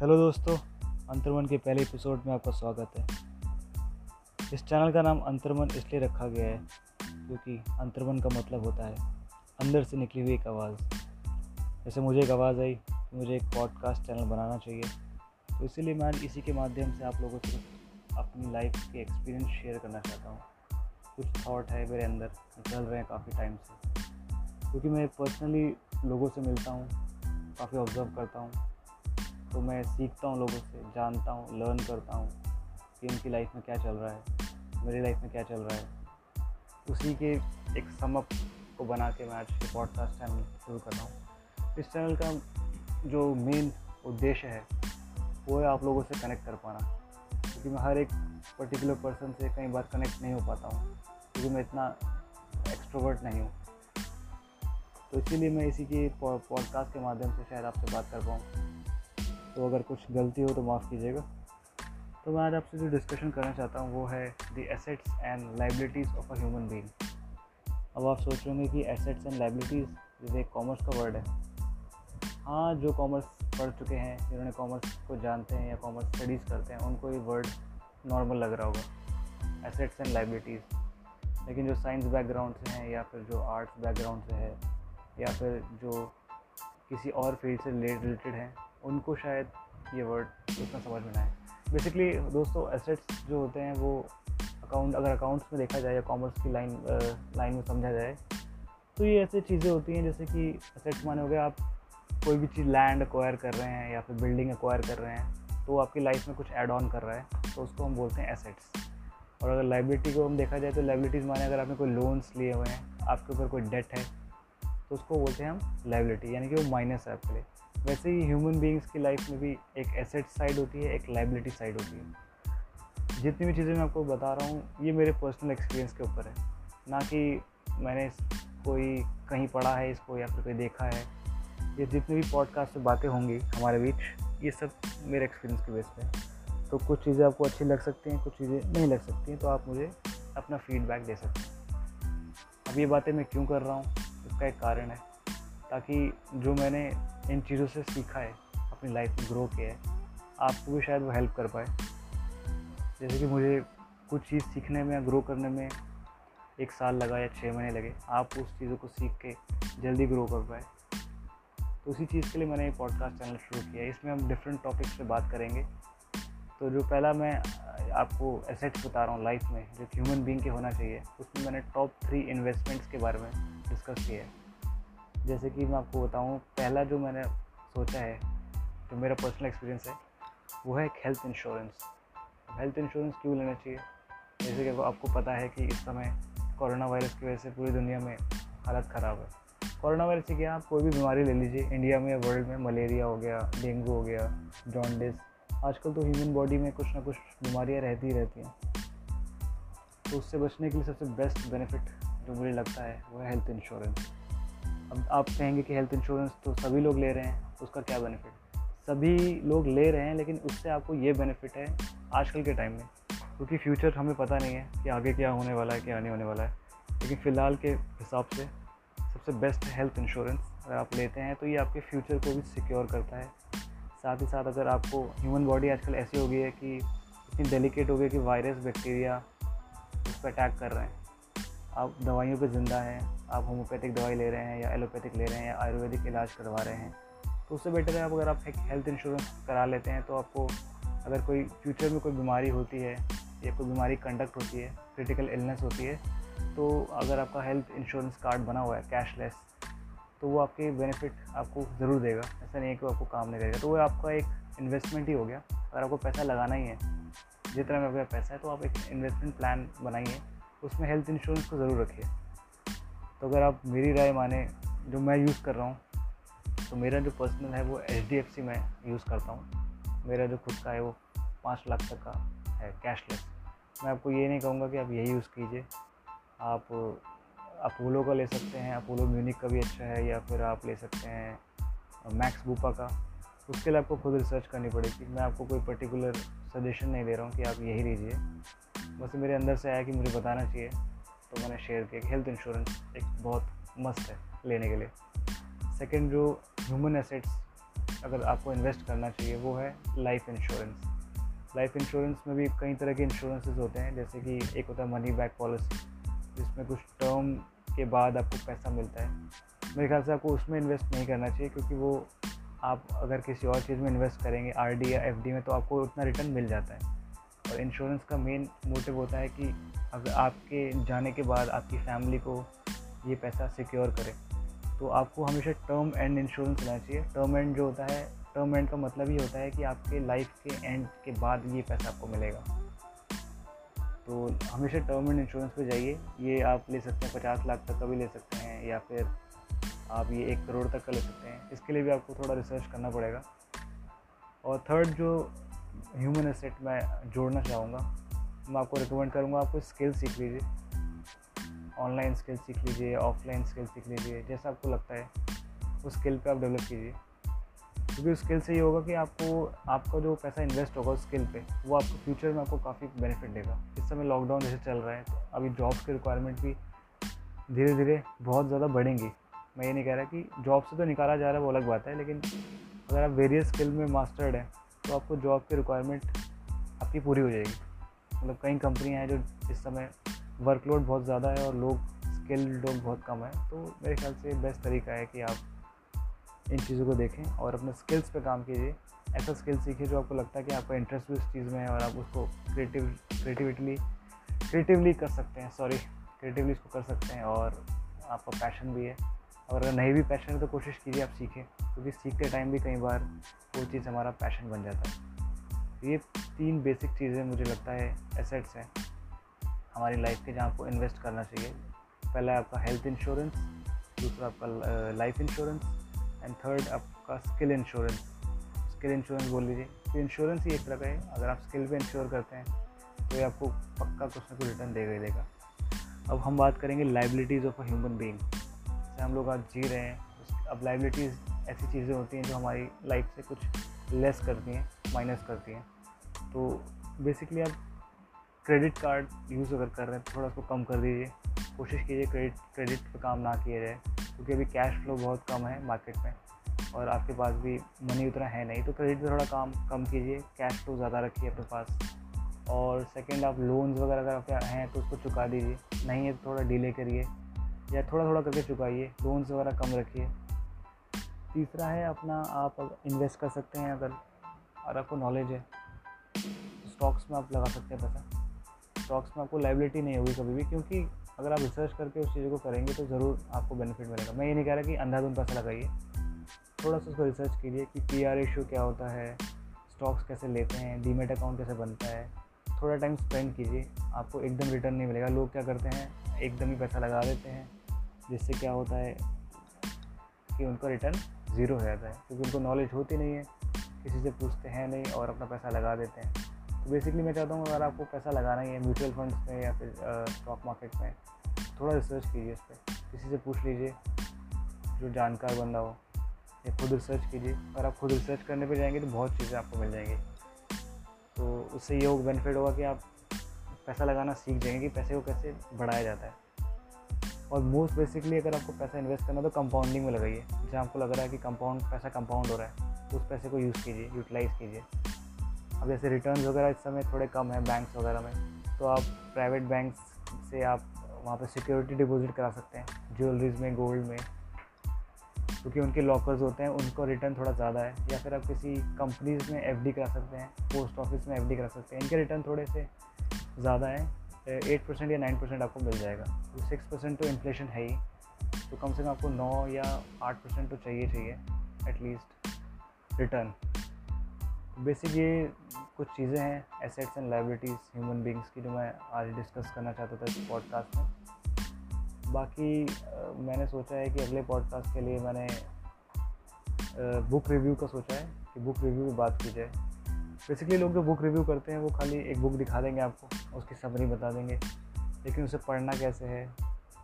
Hello दोस्तों, अंतर्मन के पहले एपिसोड में आपका स्वागत है। इस चैनल का नाम अंतर्मन इसलिए रखा गया है क्योंकि अंतर्मन का मतलब होता है, अंदर से निकली हुई एक आवाज़। जैसे मुझे एक आवाज़ आई कि मुझे एक पॉडकास्ट चैनल बनाना चाहिए तो इसीलिए मैं इसी के माध्यम से आप लोगों से अपनी लाइफ के एक्सपीरियंस शेयर करना चाहता हूँ। कुछ थाट है मेरे अंदर, चल रहे हैं काफ़ी टाइम से। क्योंकि मैं पर्सनली लोगों से मिलता हूँ, काफ़ी ऑब्ज़र्व करता हूँ। तो मैं सीखता हूँ लोगों से, जानता हूँ लर्न करता हूँ कि उनकी लाइफ में क्या चल रहा है, मेरी लाइफ में क्या चल रहा है। उसी के एक समअप को बना के मैं आज ये पॉडकास्ट चैनल शुरू कर रहा हूँ। इस चैनल का जो मेन उद्देश्य है, वो है आप लोगों से कनेक्ट कर पाना। क्योंकि मैं हर एक पर्टिकुलर पर्सन से कई बार कनेक्ट नहीं हो पाता हूँ, क्योंकि मैं इतना एक्सट्रोवर्ट नहीं हूँ। तो इसीलिए मैं इसी की पॉडकास्ट के माध्यम से शायद आपसे बात कर पाऊँ। तो अगर कुछ गलती हो तो माफ़ कीजिएगा। तो मैं आज आपसे जो डिस्कशन करना चाहता हूँ, वो है the assets and liabilities of a human being अब आप सोच रहे होंगे कि एसेट्स एंड लाइबिलिटीज़ एक कॉमर्स का वर्ड है। हाँ जो कॉमर्स पढ़ चुके हैं, जिन्होंने कॉमर्स को जानते हैं या कॉमर्स स्टडीज़ करते हैं, उनको ये वर्ड नॉर्मल लग रहा होगा। एसेट्स एंड लाइबिलिटीज़ लेकिन जो साइंस बैकग्राउंड से हैं, या फिर जो आर्ट्स बैकग्राउंड से है, या फिर जो किसी और फ़ील्ड से रिलेटेड हैं उनको शायद ये वर्ड उतना समझ में ना आए। बेसिकली दोस्तों एसेट्स जो होते हैं, वो अकाउंट अगर अकाउंट्स में देखा जाए या कॉमर्स की लाइन लाइन में समझा जाए तो ये ऐसी चीज़ें होती हैं, जैसे कि एसेट्स माने हो गए आप कोई भी चीज़ लैंड एक्वायर कर रहे हैं या फिर बिल्डिंग एक्वायर कर रहे हैं तो आपकी लाइफ में कुछ एड ऑन कर रहा है तो उसको हम बोलते हैं एसेट्स और अगर लाइबिलिटी को हम देखा जाए तो लाइबिलिटीज़ माने अगर आपने कोई लोन्स लिए हुए हैं, आपके ऊपर कोई डेट है तो उसको बोलते हैं हम लाइबिलिटी यानी कि वो माइनस है आपके लिए. वैसे ही ह्यूमन बींग्स की लाइफ में भी एक एसेट साइड होती है, एक लाइबिलिटी साइड होती है। जितनी भी चीज़ें मैं आपको बता रहा हूँ, ये मेरे पर्सनल एक्सपीरियंस के ऊपर है। ना कि मैंने कोई कहीं पढ़ा है, इसको या फिर कोई देखा है। ये जितनी भी पॉडकास्ट से बातें होंगी हमारे बीच, ये सब मेरे एक्सपीरियंस के बेस पे तो कुछ चीज़ें आपको अच्छी लग सकती हैं, कुछ चीज़ें नहीं लग सकती हैं तो आप मुझे अपना फीडबैक दे सकते हैं। अब ये बातें मैं क्यों कर रहा हूँ, इसका एक कारण है। ताकि जो मैंने इन चीज़ों से सीखा है, अपनी लाइफ में ग्रो किया है, आपको भी शायद वो हेल्प कर पाए। जैसे कि मुझे कुछ चीज़ सीखने में या ग्रो करने में एक साल लगा या छः महीने लगे, आप उस चीज़ों को सीख के जल्दी ग्रो कर पाए। तो उसी चीज़ के लिए मैंने ये पॉडकास्ट चैनल शुरू किया इसमें हम डिफरेंट टॉपिक्स पे बात करेंगे। तो जो पहला मैं आपको एसेट्स बता रहा हूँ लाइफ में, जो ह्यूमन बींग के होना चाहिए, उसमें मैंने टॉप थ्री इन्वेस्टमेंट्स के बारे में डिस्कस किया है। जैसे कि मैं आपको बताऊँ, पहला जो मैंने सोचा है, जो मेरा पर्सनल एक्सपीरियंस है, वो है हेल्थ इंश्योरेंस हेल्थ इंश्योरेंस क्यों लेना चाहिए? जैसे कि आपको पता है कि इस समय कोरोना वायरस की वजह से पूरी दुनिया में हालत ख़राब है। कोरोना वायरस से क्या आप कोई भी बीमारी ले लीजिए इंडिया में वर्ल्ड में मलेरिया हो गया डेंगू हो गया जॉन्डिस आजकल तो ह्यूमन बॉडी में कुछ ना कुछ बीमारियाँ रहती ही रहती हैं। तो उससे बचने के लिए सबसे बेस्ट बेनिफिट जो मुझे लगता है, वो है हेल्थ इंश्योरेंस अब आप कहेंगे कि हेल्थ इंश्योरेंस तो सभी लोग ले रहे हैं उसका क्या बेनिफिट सभी लोग ले रहे हैं, लेकिन उससे आपको ये बेनिफिट है आजकल के टाइम में, क्योंकि फ्यूचर हमें पता नहीं है कि आगे क्या होने वाला है, क्या नहीं होने वाला है। लेकिन फ़िलहाल के हिसाब से सबसे बेस्ट हेल्थ इंश्योरेंस अगर आप लेते हैं तो ये आपके फ्यूचर को भी सिक्योर करता है। साथ ही साथ अगर आपको ह्यूमन बॉडी आजकल ऐसी हो गई है कि इतनी डेलिकेट हो गई कि वायरस बैक्टीरिया उस पर अटैक कर रहे हैं। आप दवाइयों पे ज़िंदा हैं, आप होम्योपैथिक दवाई ले रहे हैं या एलोपैथिक ले रहे हैं या आयुर्वेदिक इलाज करवा रहे हैं तो उससे बेटर है आप अगर आप एक हेल्थ इंश्योरेंस करा लेते हैं तो आपको अगर कोई फ्यूचर में कोई बीमारी होती है या कोई बीमारी कंडक्ट होती है क्रिटिकल इलनेस होती है तो अगर आपका हेल्थ इंश्योरेंस कार्ड बना हुआ है कैशलेस तो वो आपके बेनिफिट आपको ज़रूर देगा। ऐसा नहीं है कि आपको काम नहीं करेगा। तो वो आपका एक इन्वेस्टमेंट ही हो गया। अगर आपको पैसा लगाना ही है, जितना में आपका पैसा है तो आप एक इन्वेस्टमेंट प्लान बनाइए। उसमें हेल्थ इंश्योरेंस को ज़रूर रखिए। तो अगर आप मेरी राय माने, जो मैं यूज़ कर रहा हूँ तो मेरा जो पर्सनल है वो एच डी एफ़ सी में यूज़ करता हूँ। मेरा जो खुद का है वो पाँच लाख तक का है कैशलेस मैं आपको ये नहीं कहूँगा कि आप यही यूज़ कीजिए। आप अपोलो का ले सकते हैं अपोलो म्यूनिक का भी अच्छा है, या फिर आप ले सकते हैं मैक्स बूपा का। उसके लिए आपको खुद रिसर्च करनी पड़ेगी। मैं आपको कोई पर्टिकुलर सजेशन नहीं दे रहा हूँ कि आप यही लीजिए। बस मेरे अंदर से आया कि मुझे बताना चाहिए। तो मैंने शेयर किया कि हेल्थ इंश्योरेंस एक बहुत मस्त है लेने के लिए। सेकेंड जो ह्यूमन एसेट्स अगर आपको इन्वेस्ट करना चाहिए, वो है लाइफ इंश्योरेंस लाइफ इंश्योरेंस में भी कई तरह के इंश्योरेंसेस होते हैं, जैसे कि एक होता है मनी बैक पॉलिसी जिसमें कुछ टर्म के बाद आपको पैसा मिलता है। मेरे ख्याल से आपको उसमें इन्वेस्ट नहीं करना चाहिए, क्योंकि वो आप अगर किसी और चीज़ में इन्वेस्ट करेंगे आरडी या एफडी में तो आपको उतना रिटर्न मिल जाता है। और इंश्योरेंस का मेन मोटिव होता है कि अगर आपके जाने के बाद आपकी फैमिली को ये पैसा सिक्योर करें तो आपको हमेशा टर्म एंड इंश्योरेंस लेना चाहिए। टर्म एंड जो होता है टर्म एंड का मतलब ये होता है कि आपके लाइफ के एंड के बाद ये पैसा आपको मिलेगा। तो हमेशा टर्म एंड इंश्योरेंस पे जाइए। ये आप ले सकते हैं, पचास लाख तक का भी ले सकते हैं, या फिर आप ये एक करोड़ तक का ले सकते हैं। इसके लिए भी आपको थोड़ा रिसर्च करना पड़ेगा। और थर्ड जो ह्यूमन एसेट मैं जोड़ना चाहूँगा। मैं आपको रिकमेंड करूँगा आपको स्किल सीख लीजिए। ऑनलाइन स्किल सीख लीजिए ऑफलाइन स्किल सीख लीजिए, जैसा आपको लगता है, उस स्किल पे आप डेवलप कीजिए। क्योंकि उस स्किल से ये होगा कि आपको, आपका जो पैसा इन्वेस्ट होगा उस स्किल पे, वो आपको फ्यूचर में आपको काफ़ी बेनिफिट देगा। इस समय लॉकडाउन जैसे चल रहा है तो अभी जॉब्स की रिक्वायरमेंट भी धीरे धीरे बहुत ज़्यादा बढ़ेंगी। मैं ये नहीं कह रहा कि जॉब से तो निकाला जा रहा है, वो अलग बात है, लेकिन अगर आप वेरियस स्किल में मास्टर्ड हैं तो आपको जॉब की रिक्वायरमेंट आपकी पूरी हो जाएगी। मतलब कई कंपनियाँ हैं जो इस समय वर्कलोड बहुत ज़्यादा है और लोग स्किल्ड लोग बहुत कम है। तो मेरे ख्याल से बेस्ट तरीका है कि आप इन चीज़ों को देखें और अपने स्किल्स पे काम कीजिए। ऐसा स्किल सीखिए जो आपको लगता है कि आपका इंटरेस्ट भी उस चीज़ में है और आप उसको क्रिएटिव क्रिएटिविटली क्रिएटिवली कर सकते हैं। सॉरी क्रिएटिवली इसको कर सकते हैं और आपका पैशन भी है। और अगर नहीं भी पैशन है तो कोशिश कीजिए आप सीखें, क्योंकि तो सीखते टाइम भी कई बार वो चीज़ हमारा पैशन बन जाता है। तो ये तीन बेसिक चीज़ें मुझे लगता है एसेट्स हैं हमारी लाइफ के जहाँ आपको इन्वेस्ट करना चाहिए। पहला आपका हेल्थ इंश्योरेंस दूसरा आपका लाइफ इंश्योरेंस एंड थर्ड आपका स्किल इंश्योरेंस स्किल इंश्योरेंस बोल लीजिए। तो इंश्योरेंस ही एक तरह का है। अगर आप स्किल पे इंश्योर करते हैं तो ये आपको पक्का कुछ ना कुछ रिटर्न देगा ही देगा। अब हम बात करेंगे liabilities of a human being जैसे हम लोग आज जी रहे हैं। अब लाइबिलिटीज़ ऐसी चीज़ें होती हैं जो हमारी लाइफ से कुछ लेस करती हैं माइनस करती हैं। तो बेसिकली आप क्रेडिट कार्ड यूज़ अगर कर रहे हैं तो थोड़ा उसको कम कर दीजिए। कोशिश कीजिए क्रेडिट क्रेडिट पर काम ना किया जाए, क्योंकि अभी कैश फ्लो बहुत कम है मार्केट में और आपके पास भी मनी उतना है नहीं। तो क्रेडिट पर थोड़ा काम, कम कीजिए कैश फ्लो ज़्यादा रखिए अपने पास। और सेकंड आप लोन्स वगैरह अगर आपके हैं तो उसको चुका दीजिए। नहीं है तो थोड़ा डिले करिए। या थोड़ा थोड़ा करके चुकाइए लोन्स वगैरह कम रखिए। तीसरा है अपना आप इन्वेस्ट कर सकते हैं अगर, और आपको नॉलेज है। स्टॉक्स में आप लगा सकते हैं पैसा। स्टॉक्स में आपको लाइबिलिटी नहीं होगी कभी भी, क्योंकि अगर आप रिसर्च करके उस चीज़ों को करेंगे तो ज़रूर आपको बेनिफिट मिलेगा। मैं ये नहीं कह रहा कि अंधाधुंध पैसा लगाइए। थोड़ा सा उसको रिसर्च कीजिए कि पी आर रेशियो क्या होता है स्टॉक्स कैसे लेते हैं डीमेट अकाउंट कैसे बनता है। थोड़ा टाइम स्पेंड कीजिए, आपको एकदम रिटर्न नहीं मिलेगा। लोग क्या करते हैं, एकदम ही पैसा लगा देते हैं। जिससे क्या होता है कि उनका रिटर्न ज़ीरो हो जाता है, क्योंकि उनको नॉलेज होती नहीं है, किसी से पूछते हैं नहीं और अपना पैसा लगा देते हैं। तो बेसिकली मैं चाहता हूँ अगर आपको पैसा लगाना ही है म्यूचुअल फंड्स में या फिर स्टॉक मार्केट में, थोड़ा रिसर्च कीजिए इस पर किसी से पूछ लीजिए, जो जानकार बंदा हो, या खुद रिसर्च कीजिए। अगर आप खुद रिसर्च करने पर जाएँगे तो बहुत चीज़ें आपको मिल जाएँगी। तो उससे ये बेनिफिट होगा कि आप पैसा लगाना सीख जाएँगे कि पैसे को कैसे बढ़ाया जाता है। और मोस्ट बेसिकली अगर आपको पैसा इन्वेस्ट करना तो कंपाउंडिंग में लगाइए। जैसे आपको लग रहा है कि कंपाउंड पैसा कंपाउंड हो रहा है तो उस पैसे को यूज़ कीजिए यूटिलाइज़ कीजिए। अब जैसे रिटर्न वगैरह इस समय थोड़े कम है बैंक्स वगैरह में तो आप प्राइवेट बैंक से आप वहाँ पर सिक्योरिटी डिपॉजिट करा सकते हैं ज्वेलरीज में गोल्ड में। क्योंकि उनके लॉकर्स होते हैं, उनको रिटर्न थोड़ा ज़्यादा है, या फिर आप किसी कंपनीज़ में एफडी करा सकते हैं पोस्ट ऑफ़िस में एफडी करा सकते हैं। इनके रिटर्न थोड़े से ज़्यादा हैं। एट परसेंट या नाइन परसेंट आपको मिल जाएगा। तो सिक्स परसेंट तो इन्फ्लेशन है ही। तो कम से कम आपको नौ या आठ परसेंट तो चाहिए चाहिए एटलीस्ट रिटर्न बेसिक ये कुछ चीज़ें हैं assets and liabilities human beings की जो मैं आज डिस्कस करना चाहता था इस पॉडकास्ट में। बाकी मैंने सोचा है कि अगले पॉडकास्ट के लिए मैंने बुक रिव्यू का सोचा है कि बुक रिव्यू की बात की जाए। बेसिकली लोग जो बुक रिव्यू करते हैं, वो खाली एक बुक दिखा देंगे आपको, उसकी समरी बता देंगे। लेकिन उसे पढ़ना कैसे है?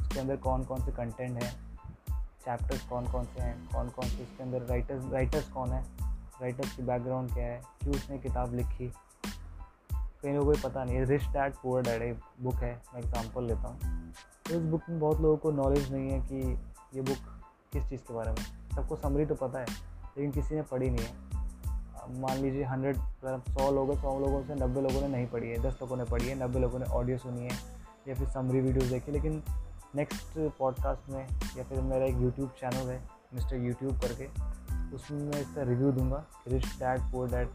उसके अंदर कौन कौन से कंटेंट हैं? चैप्टर्स कौन कौन से हैं? कौन कौन से उसके अंदर राइटर्स राइटर्स कौन है? राइटर्स की बैकग्राउंड क्या है? क्यों उसने किताब लिखी? कई लोगों को पता नहीं है। रिच डैड पुअर डैड एक बुक है, मैं एग्जांपल लेता हूँ। तो इस बुक में बहुत लोगों को नॉलेज नहीं है कि ये बुक किस चीज़ के बारे में। सबको समरी तो पता है, लेकिन किसी ने पढ़ी नहीं है। मान लीजिए हंड्रेड, अगर सौ लोग, सौ लोगों से नब्बे लोगों ने नहीं पढ़ी है, दस लोगों ने पढ़ी है, नब्बे लोगों ने ऑडियो सुनी है, या फिर समरी वीडियोज़ देखी लेकिन नेक्स्ट पॉडकास्ट में, या फिर मेरा एक यूट्यूब चैनल है मिस्टर यूट्यूब करके, उसमें मैं इसका रिव्यू दूँगा रिच डैड पोर डैड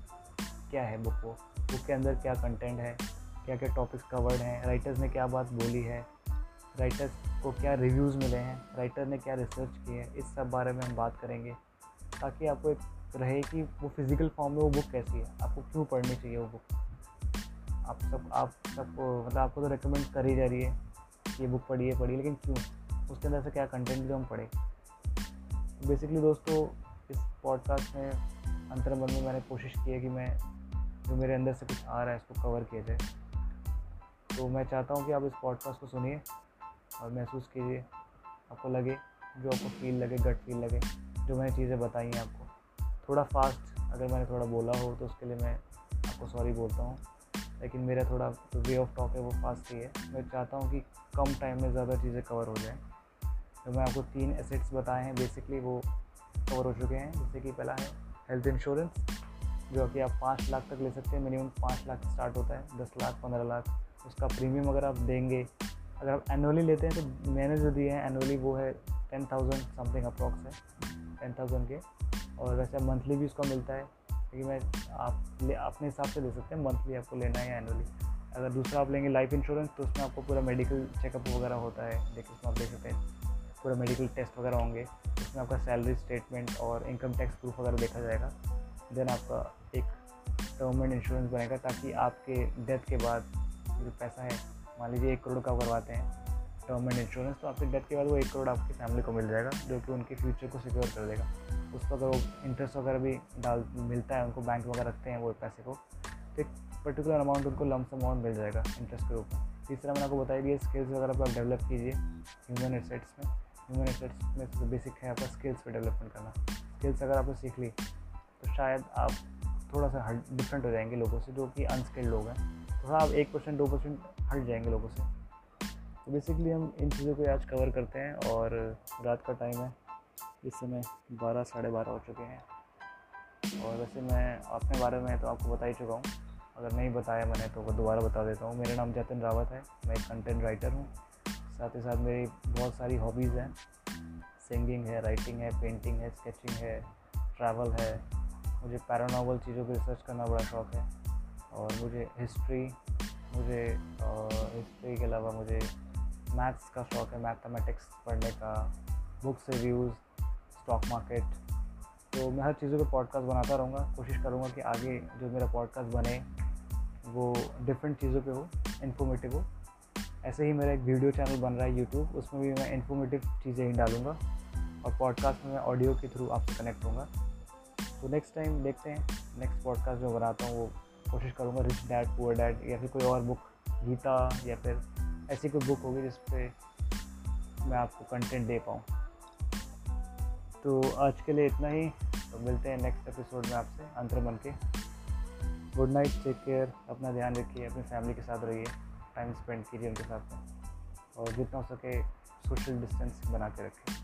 क्या है बुक वो बुक के अंदर क्या कंटेंट है क्या क्या टॉपिक्स कवर्ड हैं राइटर्स ने क्या बात बोली है राइटर्स को क्या रिव्यूज़ मिले हैं राइटर ने क्या रिसर्च की है, इस सब बारे में हम बात करेंगे, ताकि आपको एक रहे कि वो फ़िज़िकल फॉर्म में वो बुक कैसी है? आपको क्यों पढ़नी चाहिए वो बुक आप सब, आप सबको मतलब आपको तो रिकमेंड कर ही जा रही है कि ये बुक पढ़िए पढ़िए, लेकिन क्यों? उसके अंदर से क्या कंटेंट जो हम पढ़े? बेसिकली दोस्तों, इस पॉडकास्ट में अंतरमन में मैंने कोशिश की है कि मैं, जो मेरे अंदर से कुछ आ रहा है, इसको कवर किया जाए। तो मैं चाहता हूँ कि आप इस पॉडकास्ट को सुनिए और महसूस कीजिए। आपको लगे, जो आपको फील लगे गट फील लगे, जो मैंने चीज़ें बताई हैं आपको। थोड़ा फास्ट अगर मैंने थोड़ा बोला हो तो उसके लिए मैं आपको सॉरी बोलता हूँ। लेकिन मेरा थोड़ा जो वे ऑफ़ टॉक है, वो फास्ट ही है। मैं चाहता हूँ कि कम टाइम में ज़्यादा चीज़ें कवर हो जाएँ। तो मैं आपको तीन एसेट्स बताए हैं। बेसिकली वो कवर हो चुके हैं। जैसे कि पहला है हेल्थ इंश्योरेंस जो कि आप पाँच लाख तक ले सकते हैं। मिनिमम पाँच लाख स्टार्ट होता है। दस लाख, पंद्रह लाख। उसका प्रीमियम अगर आप देंगे, अगर आप एनुअली लेते हैं तो मैंने जो दिए हैं एनुअली वो है टेन थाउज़ेंड समथिंग अप्रॉक्स है। टेन थाउज़ेंड के। और वैसे मंथली भी उसका मिलता है लेकिन मैं आप ले, अपने हिसाब से ले सकते हैं मंथली आपको लेना है या एनुअली अगर दूसरा आप लेंगे लाइफ इंश्योरेंस तो उसमें आपको पूरा मेडिकल चेकअप वगैरह होता है देखिए उसमें आप देख सकते हैं। पूरा मेडिकल टेस्ट वगैरह होंगे उसमें आपका सैलरी स्टेटमेंट और इनकम टैक्स प्रूफ वगैरह देखा जाएगा। देन आपका एक गवर्नमेंट इंश्योरेंस बनेगा, ताकि आपके डेथ के बाद जो पैसा है, मान लीजिए एक करोड़ का करवाते हैं गवर्नमेंट इंश्योरेंस तो आपकी डेथ के बाद वो एक करोड़ आपकी फैमिली को मिल जाएगा, जो कि उनके फ्यूचर को सिक्योर कर देगा। उस पर अगर वो इंटरेस्ट वगैरह भी डाल, मिलता है, उनको बैंक वगैरह रखते हैं वो पैसे को तो एक पर्टिकुलर अमाउंट उनको लम्स अमाउंट मिल जाएगा इंटरेस्ट के ऊपर। तीसरा मैंने आपको बताया दिया स्किल्स वगैरह आप डेवलप कीजिए ह्यूमन एसेट्स में। ह्यूमन एसेट्स में सबसे बेसिक है आपका स्किल्स पर डेवलपमेंट करना। स्किल्स अगर आपने सीख ली तो शायद आप थोड़ा सा हट डिफरेंट हो जाएँगे लोगों से, जो कि अनस्किल्ड लोग हैं। थोड़ा आप एक परसेंट दो परसेंट हट जाएँगे लोगों से। तो बेसिकली हम इन चीज़ों को आज कवर करते हैं और रात का टाइम है, इस समय बारह, साढ़े बारह हो चुके हैं। और वैसे मैं अपने बारे में तो आपको बता ही चुका हूँ। अगर नहीं बताया मैंने तो दोबारा बता देता हूँ। मेरा नाम जतिन रावत है, मैं एक कंटेंट राइटर हूँ। साथ ही साथ मेरी बहुत सारी हॉबीज़ हैं। सिंगिंग है राइटिंग है पेंटिंग है स्केचिंग है ट्रैवल है। मुझे पैरानॉवल चीज़ों पर रिसर्च करना बड़ा शौक़ है। और मुझे हिस्ट्री मुझे हिस्ट्री के अलावा मुझे मैथ्स का शौक़ है मैथमेटिक्स पढ़ने का बुक्स रिव्यूज़ स्टॉक मार्केट तो मैं हर चीज़ों पर पॉडकास्ट बनाता रहूँगा। कोशिश करूँगा कि आगे जो मेरा पॉडकास्ट बने, वो डिफरेंट चीज़ों पे हो इन्फॉर्मेटिव हो. ऐसे ही मेरा एक वीडियो चैनल बन रहा है यूट्यूब उसमें भी मैं इन्फॉर्मेटिव चीज़ें ही डालूँगा और पॉडकास्ट में मैं ऑडियो के थ्रू आपसे कनेक्ट होऊँगा। तो नेक्स्ट टाइम देखते हैं नेक्स्ट पॉडकास्ट जो बनाता हूँ, वो कोशिश करूँगा रिच डैड पुअर डैड या फिर कोई और बुक गीता या फिर ऐसी कोई बुक होगी जिस पर मैं आपको कंटेंट दे पाऊँ। तो आज के लिए इतना ही। तो मिलते हैं नेक्स्ट एपिसोड में आपसे अंतर बन के। गुड नाइट टेक केयर अपना ध्यान रखिए, अपनी फैमिली के साथ रहिए टाइम स्पेंड कीजिए उनके साथ और जितना हो सके सोशल डिस्टेंस बना के रखें